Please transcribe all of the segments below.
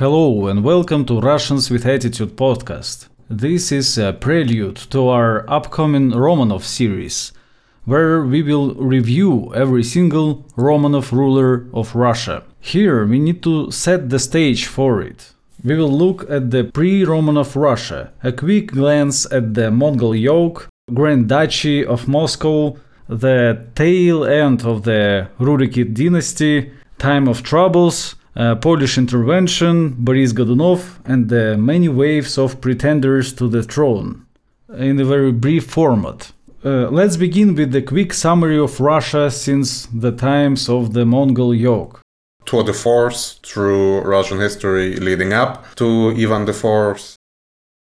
Hello and welcome to Russians with Attitude podcast. This is a prelude to our upcoming Romanov series, where we will review every single Romanov ruler of Russia. Here we need to set the stage for it. We will look at the pre Romanov Russia, a quick glance at the Mongol yoke, Grand Duchy of Moscow, the tail end of the Rurikid dynasty, time of troubles, uh, Polish intervention, Boris Godunov, and the many waves of pretenders to the throne in a very brief format. Uh, let's begin with the quick summary of Russia since the times of the Mongol yoke. Tour de force through Russian history leading up to Ivan IV.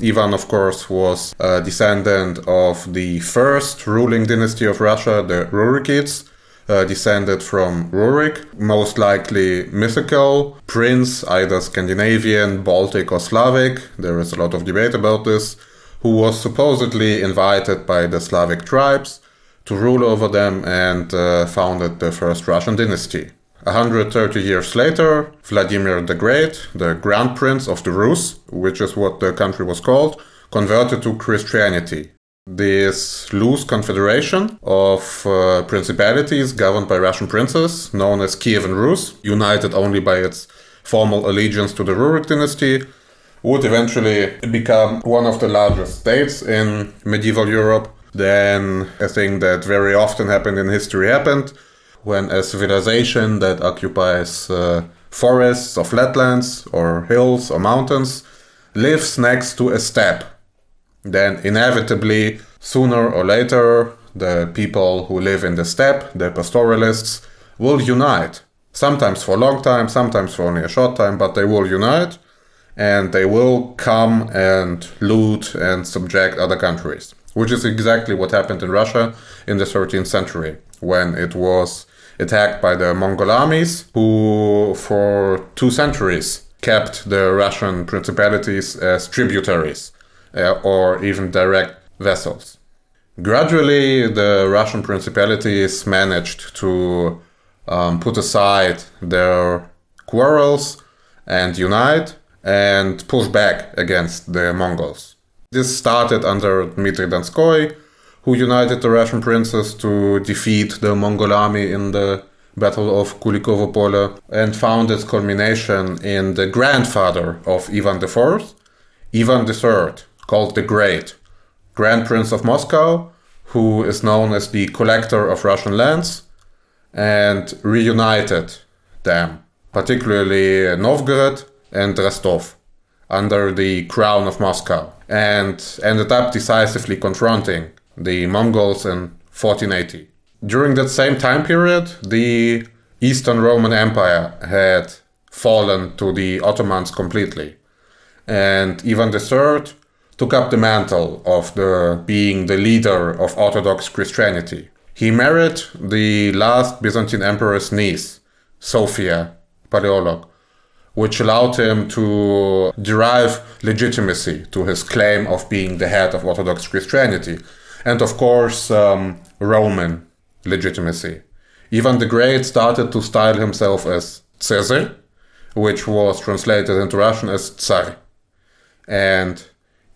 Ivan, of course, was a descendant of the first ruling dynasty of Russia, the Rurikids, uh, descended from Rurik, most likely mythical prince, either Scandinavian, Baltic, or Slavic. There is a lot of debate about this, who was supposedly invited by the Slavic tribes to rule over them and uh, founded the first Russian dynasty. 130 years later, Vladimir the Great, the Grand Prince of the Rus, which is what the country was called, converted to Christianity. This loose confederation of uh, principalities governed by Russian princes, known as Kievan Rus, united only by its formal allegiance to the Rurik dynasty, would eventually become one of the largest states in medieval Europe. Then a thing that very often happened in history happened when a civilization that occupies uh, forests or flatlands or hills or mountains lives next to a steppe. Then, inevitably, sooner or later, the people who live in the steppe, the pastoralists, will unite. Sometimes for a long time, sometimes for only a short time, but they will unite and they will come and loot and subject other countries, which is exactly what happened in Russia in the 13th century when it was attacked by the Mongol armies, who for two centuries kept the Russian principalities as tributaries uh, or even direct vessels. Gradually, the Russian principalities managed to um, put aside their quarrels and unite and push back against the Mongols. This started under Dmitry Donskoy, who united the Russian princes to defeat the Mongol army in the Battle of Kulikovo Pole and found its culmination in the grandfather of Ivan IV, Ivan III, called the Great, Grand Prince of Moscow, who is known as the collector of Russian lands, and reunited them, particularly Novgorod and Rostov, under the crown of Moscow, and ended up decisively confronting the Mongols in 1480. During that same time period, the Eastern Roman Empire had fallen to the Ottomans completely. And Ivan III took up the mantle of the being the leader of Orthodox Christianity. He married the last Byzantine emperor's niece, Sophia Paleolog, which allowed him to derive legitimacy to his claim of being the head of Orthodox Christianity and of course um, Roman legitimacy. Ivan the Great started to style himself as Caesar, which was translated into Russian as Tsar. And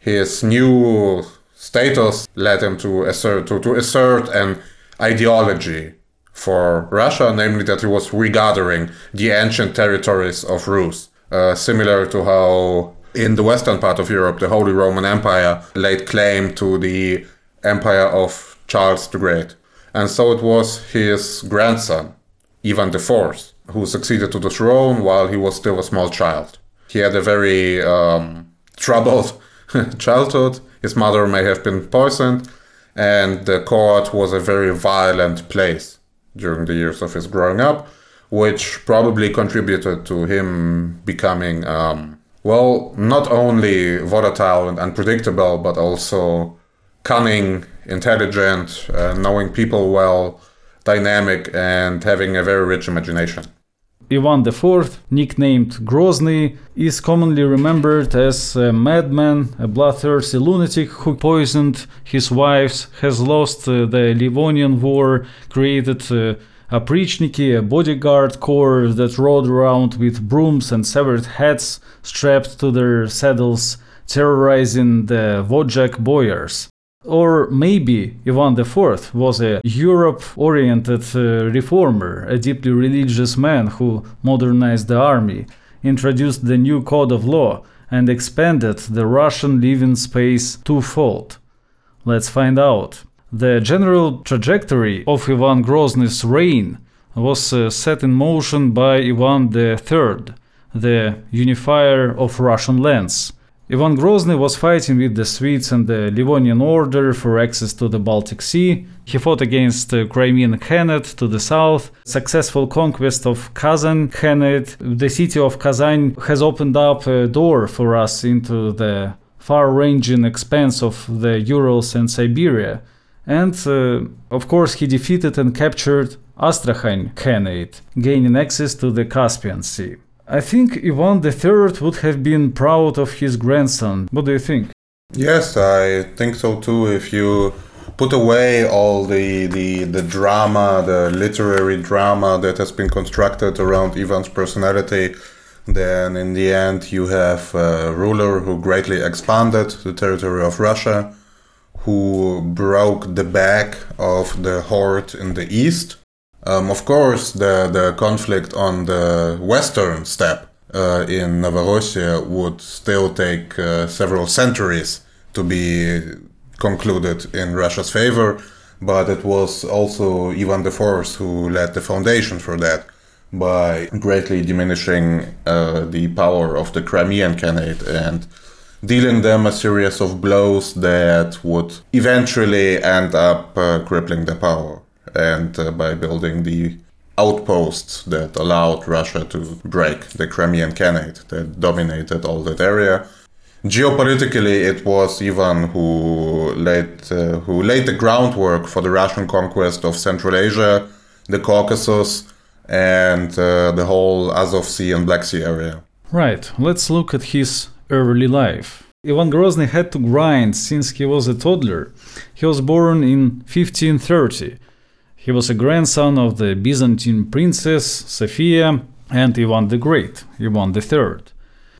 his new status led him to assert, to, to assert an ideology for Russia, namely that he was regathering the ancient territories of Rus, uh, similar to how in the western part of Europe the Holy Roman Empire laid claim to the empire of Charles the Great. And so it was his grandson, Ivan IV, who succeeded to the throne while he was still a small child. He had a very um, troubled childhood. His mother may have been poisoned, and the court was a very violent place during the years of his growing up, which probably contributed to him becoming, um, well, not only volatile and unpredictable, but also cunning, intelligent, uh, knowing people well, dynamic, and having a very rich imagination. Ivan IV, nicknamed Grozny, is commonly remembered as a madman, a bloodthirsty lunatic who poisoned his wives, has lost uh, the Livonian War, created uh, Oprichniki, a bodyguard corps that rode around with brooms and severed heads strapped to their saddles, terrorizing the Vodjak boyars. Or maybe Ivan IV was a Europe oriented uh, reformer, a deeply religious man who modernized the army, introduced the new code of law, and expanded the Russian living space twofold. Let's find out. The general trajectory of Ivan Grozny's reign was uh, set in motion by Ivan III, the unifier of Russian lands. Ivan Grozny was fighting with the Swedes and the Livonian Order for access to the Baltic Sea. He fought against the Crimean Khanate to the south. Successful conquest of Kazan Khanate. The city of Kazan has opened up a door for us into the far-ranging expanse of the Urals and Siberia. And uh, of course, he defeated and captured Astrakhan Khanate, gaining access to the Caspian Sea. I think Ivan III would have been proud of his grandson. What do you think? Yes, I think so too. If you put away all the, the, the drama, the literary drama that has been constructed around Ivan's personality, then in the end you have a ruler who greatly expanded the territory of Russia, who broke the back of the horde in the east, um, of course, the, the conflict on the western steppe uh, in Novorossiya would still take uh, several centuries to be concluded in Russia's favor, but it was also Ivan IV who laid the foundation for that by greatly diminishing uh, the power of the Crimean Khanate and dealing them a series of blows that would eventually end up uh, crippling their power and uh, by building the outposts that allowed Russia to break the Crimean Khanate that dominated all that area. Geopolitically, it was Ivan who laid uh, who laid the groundwork for the Russian conquest of Central Asia, the Caucasus, and uh, the whole Azov Sea and Black Sea area. Right. Let's look at his early life. Ivan Grozny had to grind since he was a toddler. He was born in 1530 he was a grandson of the Byzantine princess Sophia and Ivan the Great, Ivan III,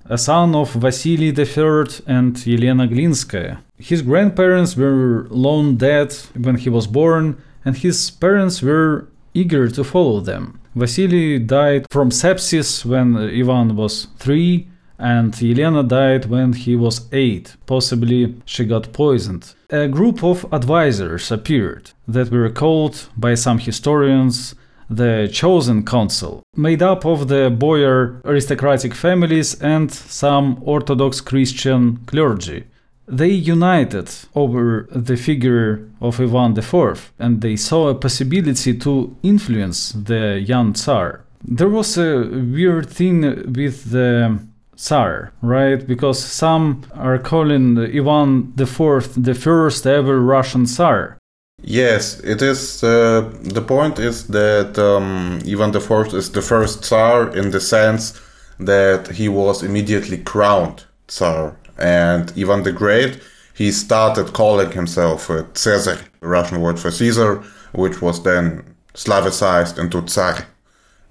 a son of Vasily III and Yelena Glinskaya. His grandparents were long dead when he was born, and his parents were eager to follow them. Vasily died from sepsis when Ivan was three, and Yelena died when he was 8. Possibly she got poisoned. A group of advisors appeared that were called by some historians the Chosen Council, made up of the boyar aristocratic families and some Orthodox Christian clergy. They united over the figure of Ivan IV and they saw a possibility to influence the young Tsar. There was a weird thing with the Tsar, right? Because some are calling Ivan IV the first ever Russian Tsar. Yes, it is. Uh, the point is that um, Ivan IV is the first Tsar in the sense that he was immediately crowned Tsar. And Ivan the Great, he started calling himself uh, Caesar, Russian word for Caesar, which was then Slavicized into Tsar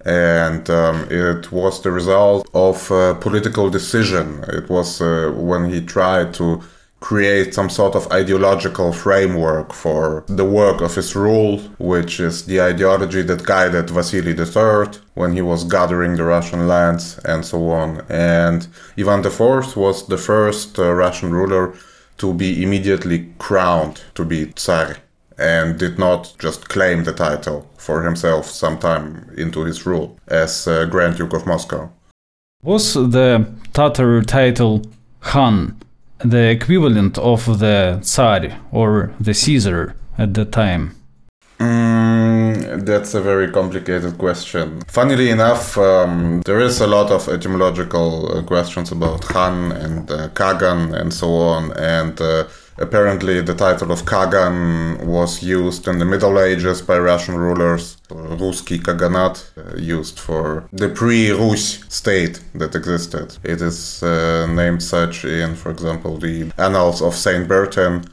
and um, it was the result of a political decision. It was uh, when he tried to create some sort of ideological framework for the work of his rule, which is the ideology that guided Vasily III when he was gathering the Russian lands and so on. And Ivan IV was the first uh, Russian ruler to be immediately crowned to be Tsar and did not just claim the title for himself sometime into his rule as uh, Grand Duke of Moscow. Was the Tatar title Khan the equivalent of the Tsar or the Caesar at the time? Mm, that's a very complicated question. Funnily enough, um, there is a lot of etymological uh, questions about Khan and uh, Kagan and so on, and uh, Apparently, the title of Kagan was used in the Middle Ages by Russian rulers. Ruski Kaganat, uh, used for the pre-Rus state that existed. It is uh, named such in, for example, the Annals of Saint Bertin,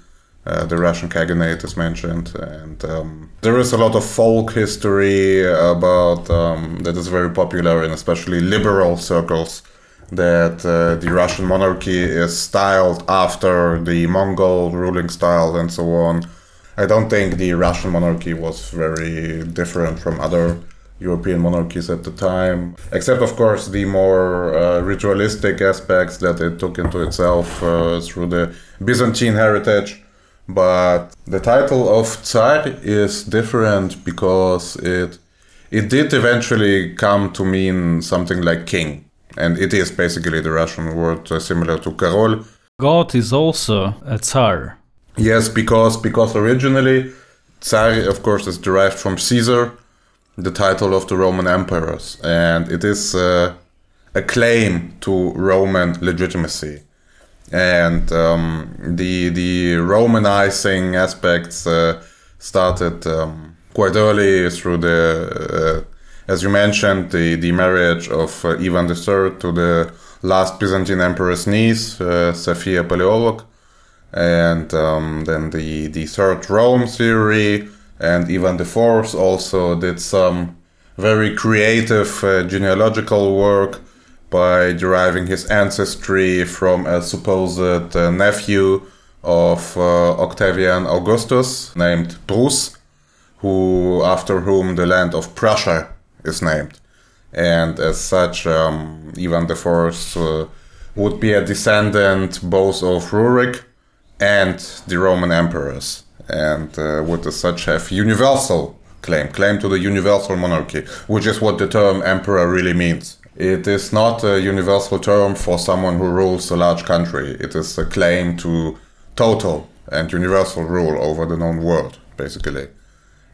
uh, the Russian Khaganate is mentioned, and um, there is a lot of folk history about um, that is very popular in especially liberal circles. That uh, the Russian monarchy is styled after the Mongol ruling style and so on. I don't think the Russian monarchy was very different from other European monarchies at the time, except, of course, the more uh, ritualistic aspects that it took into itself uh, through the Byzantine heritage. But the title of Tsar is different because it it did eventually come to mean something like king, and it is basically the Russian word uh, similar to Karol. God is also a Tsar. Yes, because because originally Tsar, of course, is derived from Caesar, the title of the Roman emperors, and it is uh, a claim to Roman legitimacy. And um, the the Romanizing aspects uh, started um, quite early through the, uh, as you mentioned, the, the marriage of uh, Ivan III to the last Byzantine emperor's niece, uh, Sophia Paleolog, and um, then the the Third Rome theory and Ivan IV also did some very creative uh, genealogical work by deriving his ancestry from a supposed uh, nephew of uh, Octavian Augustus named Prus, who after whom the land of Prussia is named, and as such, um, Ivan IV uh, would be a descendant both of Rurik and the Roman emperors and uh, would as such have universal claim, claim to the universal monarchy, which is what the term emperor really means. It is not a universal term for someone who rules a large country. It is a claim to total and universal rule over the known world, basically.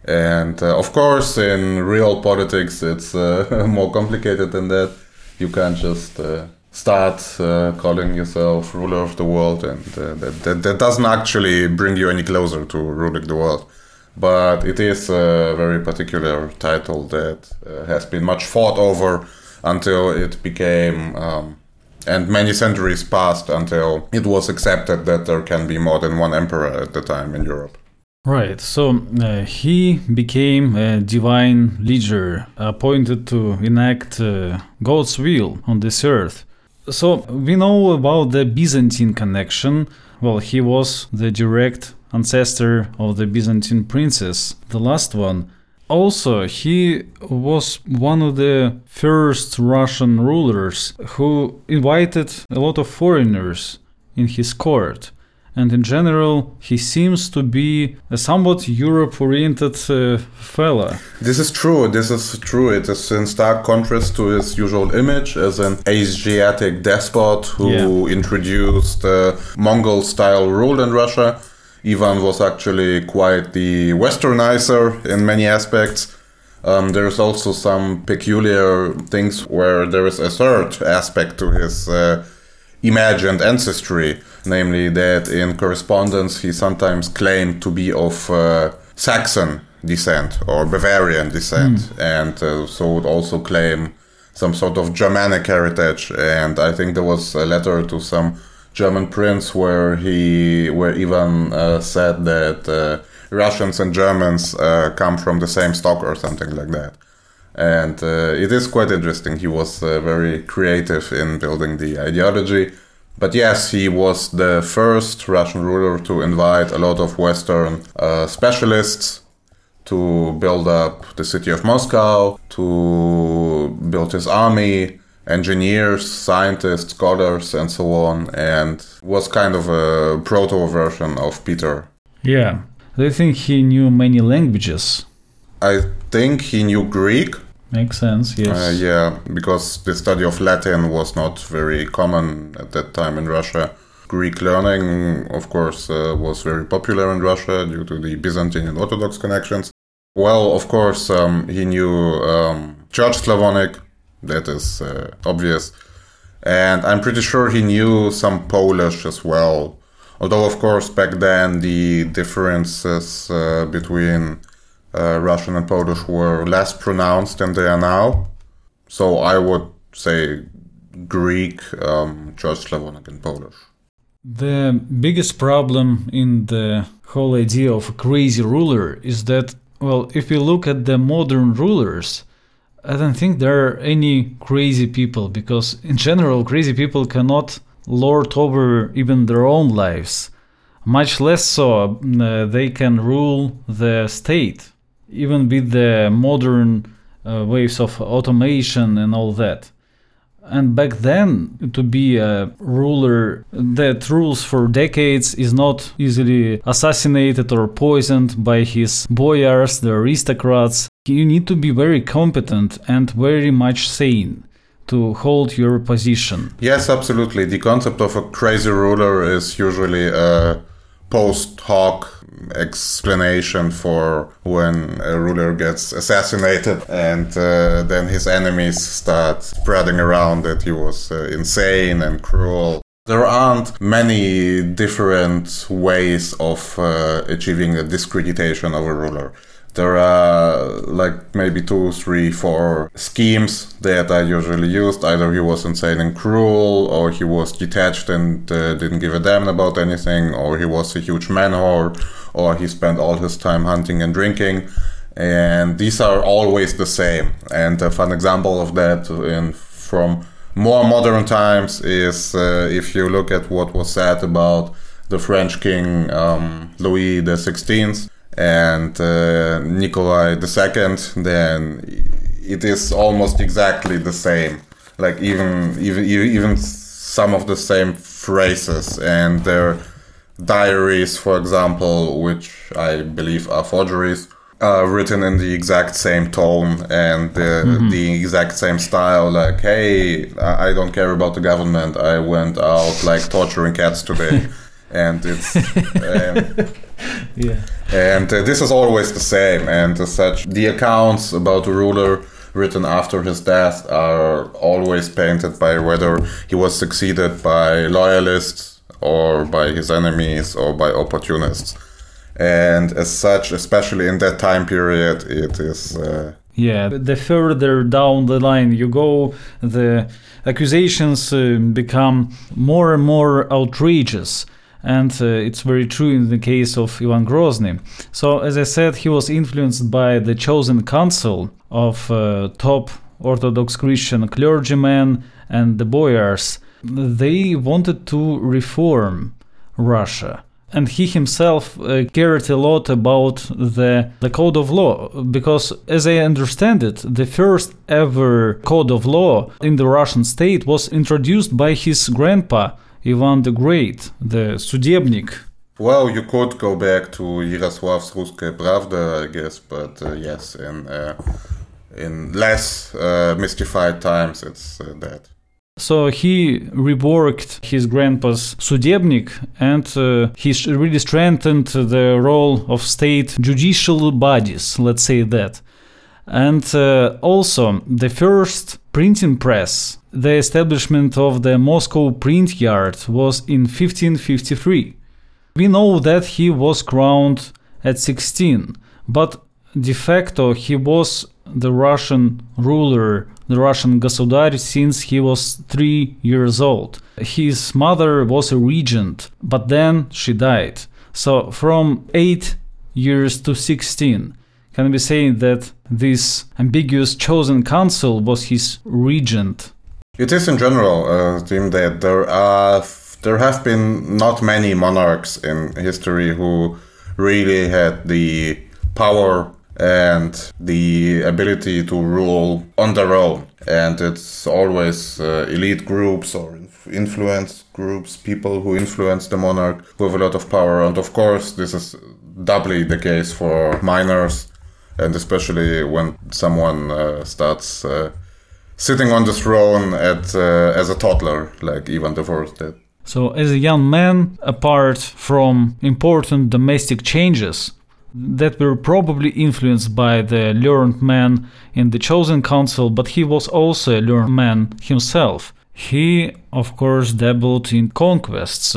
And uh, of course, in real politics, it's uh, more complicated than that. You can't just uh, start uh, calling yourself ruler of the world, and uh, that, that, that doesn't actually bring you any closer to ruling the world. But it is a very particular title that uh, has been much fought over until it became, um, and many centuries passed until it was accepted that there can be more than one emperor at the time in Europe. Right, so uh, he became a divine leader appointed to enact uh, God's will on this earth. So we know about the Byzantine connection. Well, he was the direct ancestor of the Byzantine princess, the last one. Also, he was one of the first Russian rulers who invited a lot of foreigners in his court and in general, he seems to be a somewhat Europe oriented uh, fella. This is true, this is true. It is in stark contrast to his usual image as an Asiatic despot who yeah. introduced uh, Mongol style rule in Russia. Ivan was actually quite the westernizer in many aspects. Um, there's also some peculiar things where there is a third aspect to his uh, imagined ancestry namely that in correspondence he sometimes claimed to be of uh, Saxon descent or Bavarian descent, mm. and uh, so would also claim some sort of Germanic heritage. And I think there was a letter to some German prince where he, where Ivan uh, said that uh, Russians and Germans uh, come from the same stock or something like that. And uh, it is quite interesting. He was very creative in building the ideology but yes, he was the first Russian ruler to invite a lot of Western uh, specialists to build up the city of Moscow, to build his army, engineers, scientists, scholars, and so on, and was kind of a proto version of Peter. Yeah. Do you think he knew many languages? I think he knew Greek, Makes sense, yes. Uh, yeah, because the study of Latin was not very common at that time in Russia. Greek learning, of course, uh, was very popular in Russia due to the Byzantine and Orthodox connections. Well, of course, um, he knew um, Church Slavonic, that is uh, obvious. And I'm pretty sure he knew some Polish as well. Although, of course, back then the differences uh, between uh, Russian and Polish were less pronounced than they are now. So I would say Greek, um, Church Slavonic, and Polish. The biggest problem in the whole idea of a crazy ruler is that, well, if you look at the modern rulers, I don't think there are any crazy people because, in general, crazy people cannot lord over even their own lives. Much less so, uh, they can rule the state, even with the modern uh, ways of automation and all that. And back then, to be a ruler that rules for decades is not easily assassinated or poisoned by his boyars, the aristocrats. You need to be very competent and very much sane to hold your position. Yes, absolutely. The concept of a crazy ruler is usually a post hoc explanation for when a ruler gets assassinated and uh, then his enemies start spreading around that he was uh, insane and cruel. There aren't many different ways of uh, achieving a discreditation of a ruler. There are like maybe two, three, four schemes that are usually used. Either he was insane and cruel, or he was detached and uh, didn't give a damn about anything, or he was a huge man whore, or he spent all his time hunting and drinking. And these are always the same. And a fun example of that in, from more modern times is uh, if you look at what was said about the French king um, Louis Sixteenth and uh, Nikolai II, then it is almost exactly the same. Like even even even some of the same phrases and their diaries, for example, which I believe are forgeries, are written in the exact same tone and the, mm-hmm. the exact same style. Like, hey, I don't care about the government. I went out like torturing cats today. and it's um, yeah. And uh, this is always the same and as such the accounts about the ruler written after his death are always painted by whether he was succeeded by loyalists or by his enemies or by opportunists. And as such especially in that time period it is uh, yeah. The further down the line you go the accusations uh, become more and more outrageous and uh, it's very true in the case of Ivan Grozny. So, as I said, he was influenced by the chosen council of uh, top Orthodox Christian clergymen and the boyars. They wanted to reform Russia. And he himself uh, cared a lot about the, the code of law because, as I understand it, the first ever code of law in the Russian state was introduced by his grandpa, Ivan the Great, the Sudebnik. Well, you could go back to Yaroslav's Russkaya Pravda, I guess, but uh, yes, in uh, in less uh, mystified times, it's uh, that. So he reworked his grandpa's Sudebnik and uh, he really strengthened the role of state judicial bodies, let's say that. And uh, also, the first printing press, the establishment of the Moscow print yard, was in 1553. We know that he was crowned at 16, but de facto he was the Russian ruler, the Russian Gosudar, since he was three years old. His mother was a regent, but then she died. So from 8 years to 16 can we say that this ambiguous chosen council was his regent? It is in general, uh, Tim, that there are there have been not many monarchs in history who really had the power and the ability to rule on their own. And it's always uh, elite groups or influence groups, people who influence the monarch, who have a lot of power. And of course, this is doubly the case for minors and especially when someone uh, starts uh, sitting on the throne at uh, as a toddler, like Ivan the Fourth did. So, as a young man, apart from important domestic changes that were probably influenced by the learned man in the chosen council, but he was also a learned man himself. He, of course, dabbled in conquests.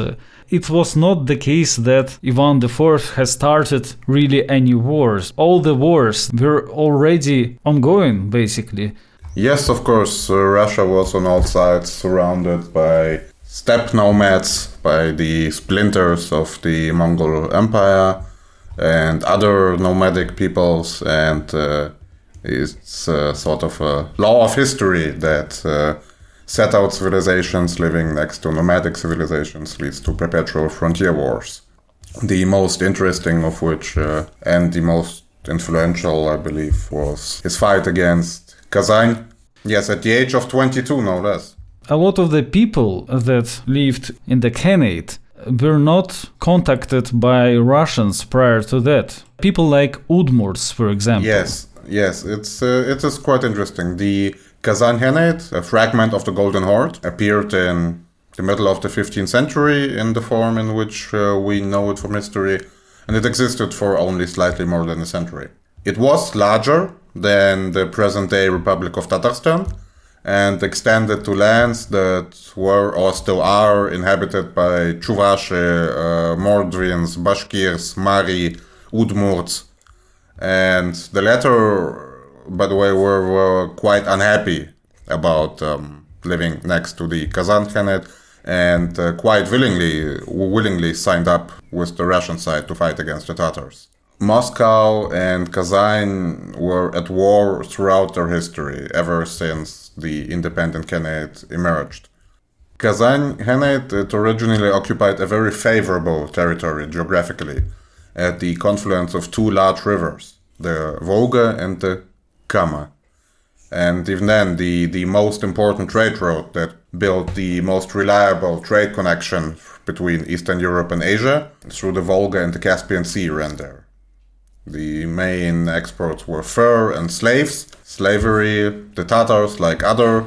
It was not the case that Ivan IV has started really any wars. All the wars were already ongoing, basically. Yes, of course. Uh, Russia was on all sides surrounded by steppe nomads, by the splinters of the Mongol Empire, and other nomadic peoples, and uh, it's uh, sort of a law of history that uh, settled civilizations living next to nomadic civilizations leads to perpetual frontier wars. The most interesting of which, uh, and the most influential, I believe, was his fight against Kazan. Yes, at the age of 22, no less. A lot of the people that lived in the Khanate were not contacted by Russians prior to that. People like Udmurts, for example. Yes, yes, it's uh, it is quite interesting. The Kazan Khanate, a fragment of the Golden Horde, appeared in the middle of the 15th century in the form in which uh, we know it from history, and it existed for only slightly more than a century. It was larger than the present day Republic of Tatarstan and extended to lands that were or still are inhabited by Chuvash, uh, Mordvins, Bashkirs, Mari, Udmurts. And the latter, by the way, were, were quite unhappy about um, living next to the Kazan Khanate and uh, quite willingly willingly signed up with the Russian side to fight against the Tatars. Moscow and Kazan were at war throughout their history, ever since the independent Khanate emerged. Kazan Khanate originally occupied a very favorable territory geographically at the confluence of two large rivers, the Volga and the Kama. And even then, the, the most important trade route that built the most reliable trade connection between Eastern Europe and Asia through the Volga and the Caspian Sea ran there. The main exports were fur and slaves. Slavery, the Tatars, like other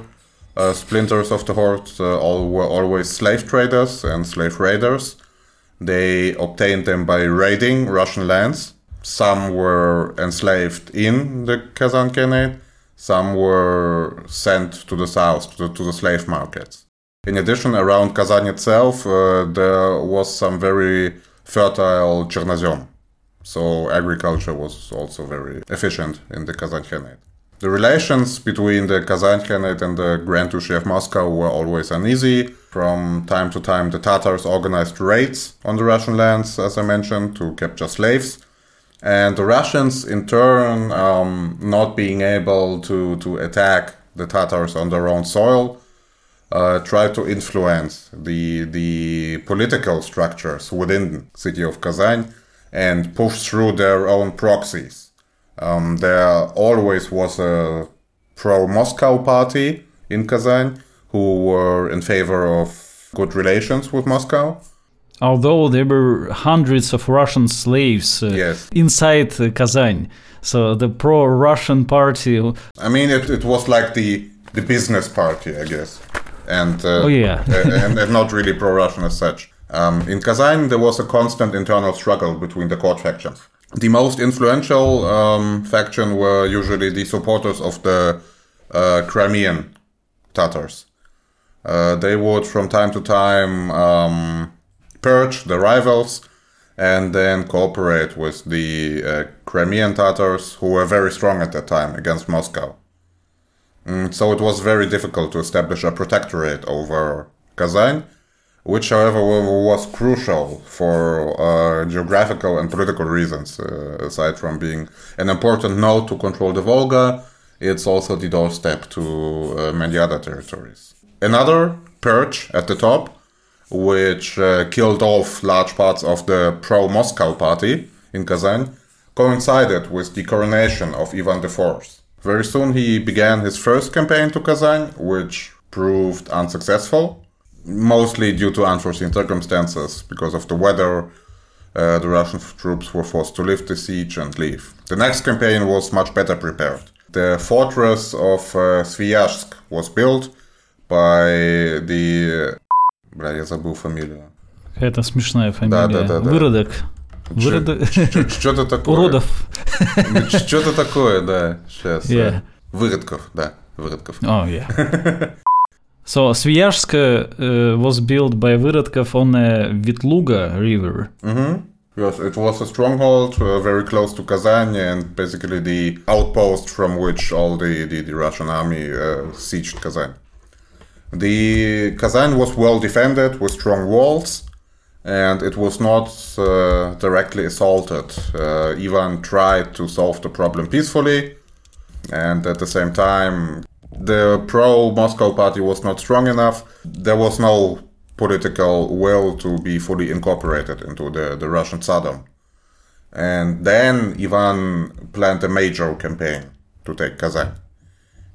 uh, splinters of the horde, uh, all were always slave traders and slave raiders. They obtained them by raiding Russian lands. Some were enslaved in the Kazan Khanate, some were sent to the south, to the, to the slave markets. In addition, around Kazan itself, uh, there was some very fertile Chernozem. So agriculture was also very efficient in the Kazan Khanate. The relations between the Kazan Khanate and the Grand Duchy of Moscow were always uneasy. From time to time, the Tatars organized raids on the Russian lands, as I mentioned, to capture slaves. And the Russians, in turn, um, not being able to, to attack the Tatars on their own soil, uh, tried to influence the, the political structures within the city of Kazan and push through their own proxies. Um, there always was a pro-Moscow party in Kazan who were in favor of good relations with Moscow although there were hundreds of Russian slaves uh, yes. inside uh, Kazan. So the pro-Russian party. I mean, it, it was like the the business party, I guess, and uh, oh yeah, and, and, not really pro-Russian as such. Um, in Kazan, there was a constant internal struggle between the court factions. The most influential um, faction were usually the supporters of the uh, Crimean Tatars. Uh, they would, from time to time, um, purge the rivals and then cooperate with the uh, Crimean Tatars, who were very strong at that time against Moscow. Mm, so it was very difficult to establish a protectorate over Kazan, which, however, was crucial for uh, geographical and political reasons. Uh, aside from being an important node to control the Volga, it's also the doorstep to uh, many other territories. Another perch at the top which uh, killed off large parts of the pro Moscow party in Kazan, coincided with the coronation of Ivan IV. Very soon he began his first campaign to Kazan, which proved unsuccessful, mostly due to unforeseen circumstances. Because of the weather, uh, the Russian troops were forced to lift the siege and leave. The next campaign was much better prepared. The fortress of uh, Sviazhsk was built by the Бля, я забыл фамилию. Какая-то смешная фамилия. Да, да, да. Выродок. Выродок. Что-то такое. Уродов. Что-то такое, да. Сейчас. Yeah. Выродков, да. Выродков. Oh, yeah. So Sviazhsk uh, was built by Vyrodkov on the Vitluga river. Mm-hmm. Yes, it was a stronghold uh, very close to Kazan and basically the outpost from which all the, the, the Russian army uh, sieged Kazan. The Kazan was well defended with strong walls, and it was not uh, directly assaulted. Uh, Ivan tried to solve the problem peacefully, and at the same time, the pro Moscow party was not strong enough. There was no political will to be fully incorporated into the, the Russian Tsardom. And then Ivan planned a major campaign to take Kazan.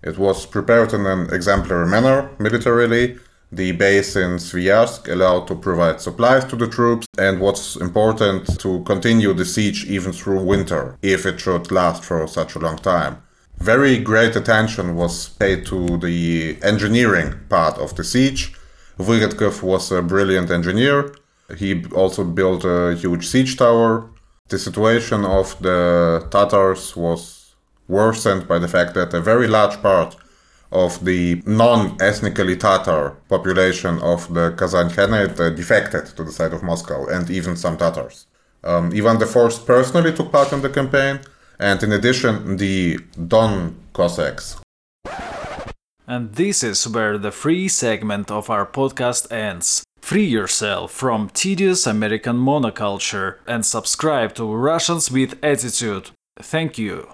It was prepared in an exemplary manner militarily. The base in Sviazhsk allowed to provide supplies to the troops, and what's important, to continue the siege even through winter, if it should last for such a long time. Very great attention was paid to the engineering part of the siege. Vyrodkov was a brilliant engineer. He also built a huge siege tower. The situation of the Tatars was worsened by the fact that a very large part of the non-ethnically Tatar population of the Kazan Khanate defected to the side of Moscow, and even some Tatars. Um, Ivan IV personally took part in the campaign, and in addition, the Don Cossacks. And this is where the free segment of our podcast ends. Free yourself from tedious American monoculture and subscribe to Russians with Attitude. Thank you.